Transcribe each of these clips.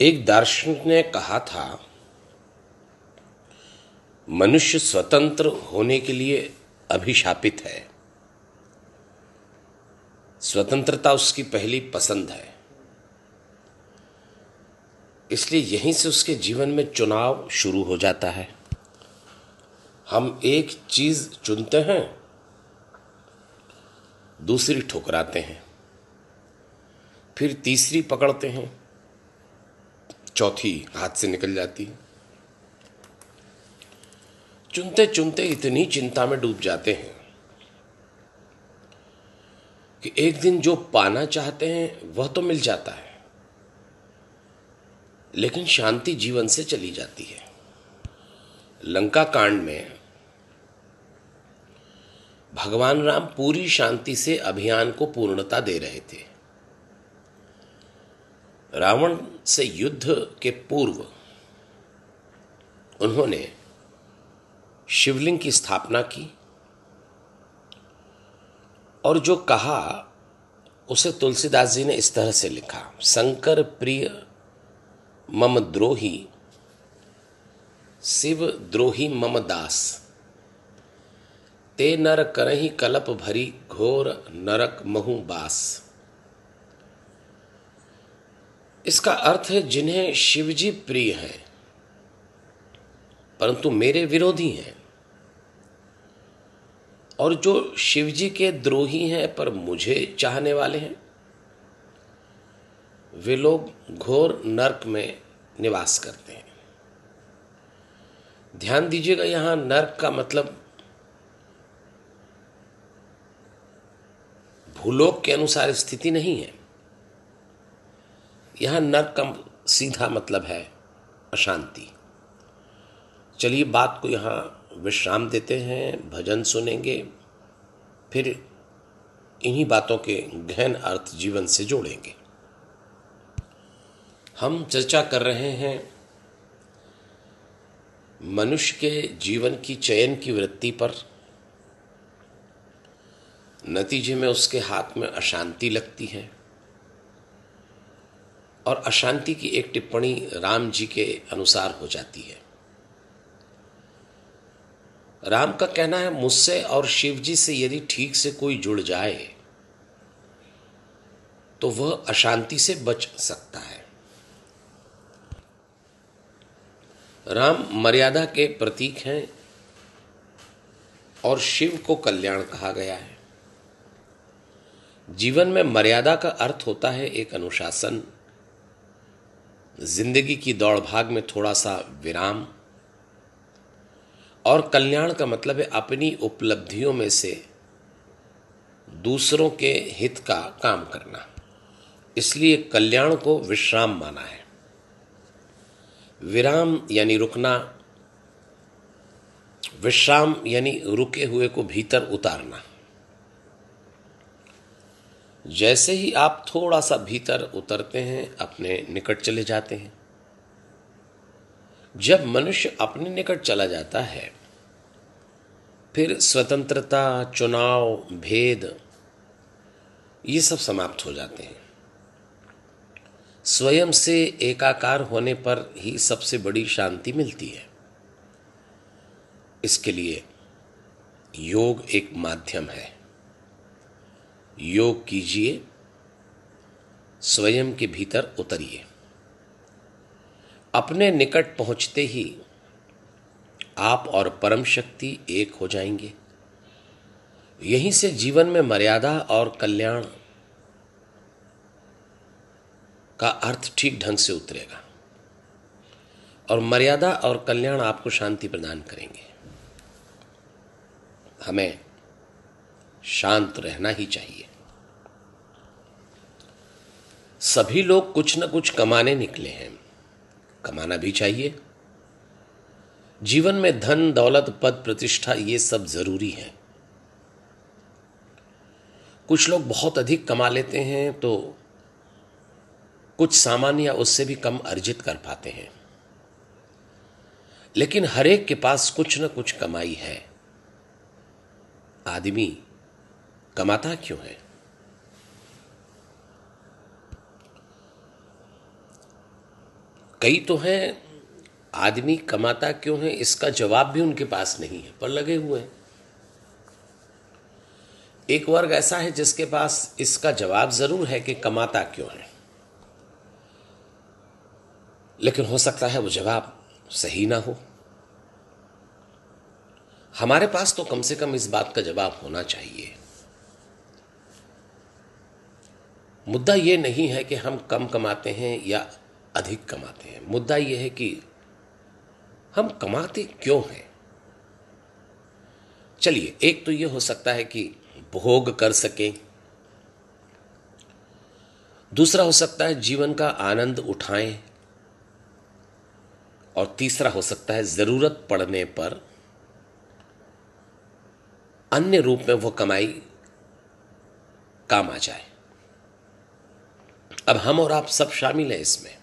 एक दार्शनिक ने कहा था, मनुष्य स्वतंत्र होने के लिए अभिशापित है। स्वतंत्रता उसकी पहली पसंद है। इसलिए यहीं से उसके जीवन में चुनाव शुरू हो जाता है। हम एक चीज़ चुनते हैं, दूसरी ठुकराते हैं, फिर तीसरी पकड़ते हैं। चौथी हाथ से निकल जाती चुनते चुनते इतनी चिंता में डूब जाते हैं कि एक दिन जो पाना चाहते हैं, वह तो मिल जाता है। लेकिन शांति जीवन से चली जाती है। लंका कांड में भगवान राम पूरी शांति से अभियान को पूर्णता दे रहे थे। रावण से युद्ध के पूर्व उन्होंने शिवलिंग की स्थापना की और जो कहा, उसे तुलसीदास जी ने इस तरह से लिखा, शंकर प्रिय, मम द्रोही, शिव द्रोही मम दास। ते नर करही कलप भरी घोर नरक महु बास। इसका अर्थ है जिन्हें शिवजी प्रिय हैं, परंतु मेरे विरोधी हैं। और जो शिवजी के द्रोही हैं, पर मुझे चाहने वाले हैं, वे लोग घोर नरक में निवास करते हैं। ध्यान दीजिएगा, यहाँ नरक का मतलब भूलोक के अनुसार स्थिति नहीं है। यहाँ नरक का सीधा मतलब है अशांति। चलिए बात को यहाँ विश्राम देते हैं, भजन सुनेंगे, फिर इन्हीं बातों के गहन अर्थ जीवन से जोड़ेंगे। हम चर्चा कर रहे हैं, मनुष्य के जीवन की चयन की वृत्ति पर। नतीजे में उसके हाथ में अशांति लगती है। और अशांति की एक टिप्पणी राम जी के अनुसार हो जाती है। राम का कहना है, मुझसे और शिव जी से यदि ठीक से कोई जुड़ जाए तो वह अशांति से बच सकता है। राम मर्यादा के प्रतीक हैं और शिव को कल्याण कहा गया है। जीवन में मर्यादा का अर्थ होता है एक अनुशासन ज़िंदगी की दौड़ भाग में थोड़ा सा विराम। और कल्याण का मतलब है अपनी उपलब्धियों में से दूसरों के हित का काम करना। इसलिए कल्याण को विश्राम माना है। विराम यानी रुकना, विश्राम यानी रुके हुए को भीतर उतारना। जैसे ही आप थोड़ा सा भीतर उतरते हैं, अपने निकट चले जाते हैं। जब मनुष्य अपने निकट चला जाता है, फिर स्वतंत्रता, चुनाव, भेद, ये सब समाप्त हो जाते हैं। स्वयं से एकाकार होने पर ही सबसे बड़ी शांति मिलती है। इसके लिए योग एक माध्यम है। योग कीजिए, स्वयं के भीतर उतरिए। अपने निकट पहुँचते ही आप और परम शक्ति एक हो जाएँगे। यहीं से जीवन में मर्यादा और कल्याण का अर्थ ठीक ढंग से उतरेगा और मर्यादा और कल्याण आपको शांति प्रदान करेंगे। हमें शांत रहना ही चाहिए। सभी लोग कुछ न कुछ कमाने निकले हैं। कमाना भी चाहिए। जीवन में धन, दौलत, पद, प्रतिष्ठा, ये सब ज़रूरी है। कुछ लोग बहुत अधिक कमा लेते हैं तो कुछ सामान्य या उससे भी कम अर्जित कर पाते हैं। लेकिन हरेक के पास कुछ न कुछ कमाई है। आदमी कमाता क्यों है? कई तो हैं, आदमी कमाता क्यों है, इसका जवाब भी उनके पास नहीं है, पर लगे हुए हैं। एक वर्ग ऐसा है जिसके पास इसका जवाब ज़रूर है कि कमाता क्यों है। लेकिन हो सकता है वो जवाब सही ना हो। हमारे पास तो कम से कम इस बात का जवाब होना चाहिए। मुद्दा ये नहीं है कि हम कम कमाते हैं या अधिक कमाते हैं। मुद्दा यह है कि हम कमाते क्यों हैं? चलिए, एक तो यह हो सकता है कि भोग कर सकें। दूसरा हो सकता है जीवन का आनंद उठाएँ। और तीसरा हो सकता है ज़रूरत पड़ने पर अन्य रूप में वो कमाई काम आ जाए। अब हम और आप सब शामिल हैं इसमें।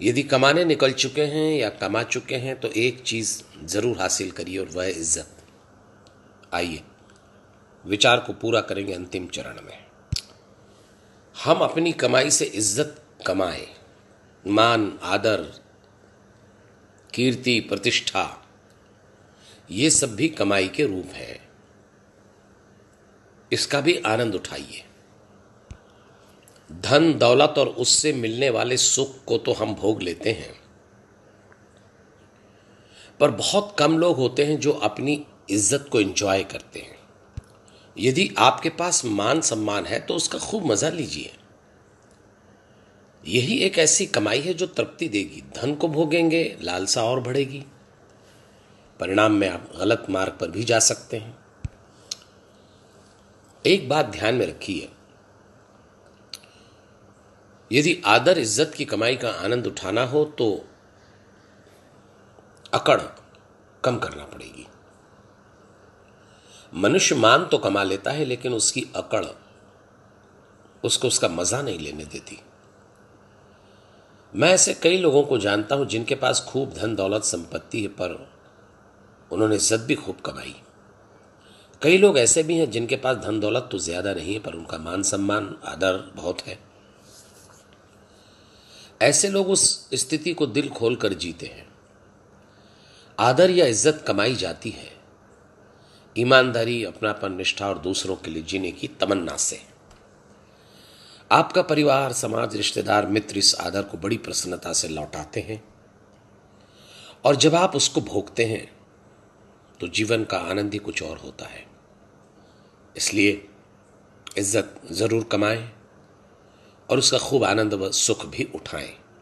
यदि कमाने निकल चुके हैं या कमा चुके हैं तो एक चीज़ ज़रूर हासिल करिए और वह इज़्ज़त। आइए, विचार को पूरा करेंगे अंतिम चरण में। हम अपनी कमाई से इज़्ज़त कमाएँ। मान, आदर, कीर्ति, प्रतिष्ठा, ये सब भी कमाई के रूप है। इसका भी आनंद उठाइए। धन, दौलत और उससे मिलने वाले सुख को तो हम भोग लेते हैं। पर बहुत कम लोग होते हैं जो अपनी इज़्ज़त को एंजॉय करते हैं। यदि आपके पास मान सम्मान है तो उसका खूब मज़ा लीजिए। यही एक ऐसी कमाई है जो तृप्ति देगी। धन को भोगेंगे, लालसा और बढ़ेगी। परिणाम में आप गलत मार्ग पर भी जा सकते हैं। एक बात ध्यान में रखिए। यदि आदर इज़्ज़त की कमाई का आनंद उठाना हो तो अकड़ कम करना पड़ेगी। मनुष्य मान तो कमा लेता है, लेकिन उसकी अकड़ उसको उसका मज़ा नहीं लेने देती। मैं ऐसे कई लोगों को जानता हूँ जिनके पास खूब धन, दौलत, संपत्ति है, पर उन्होंने इज़्ज़त भी खूब कमाई। कई लोग ऐसे भी हैं जिनके पास धन, दौलत तो ज़्यादा नहीं है, पर उनका मान सम्मान, आदर बहुत है। ऐसे लोग उस स्थिति को दिल खोलकर जीते हैं। आदर या इज़्ज़त कमाई जाती है। ईमानदारी, अपनापन, निष्ठा और दूसरों के लिए जीने की तमन्ना से। आपका परिवार, समाज, रिश्तेदार, मित्र इस आदर को बड़ी प्रसन्नता से लौटाते हैं। और जब आप उसको भोगते हैं तो जीवन का आनंद ही कुछ और होता है। इसलिए इज़्ज़त ज़रूर कमाएँ। और उसका खूब आनंद व सुख भी उठाएँ।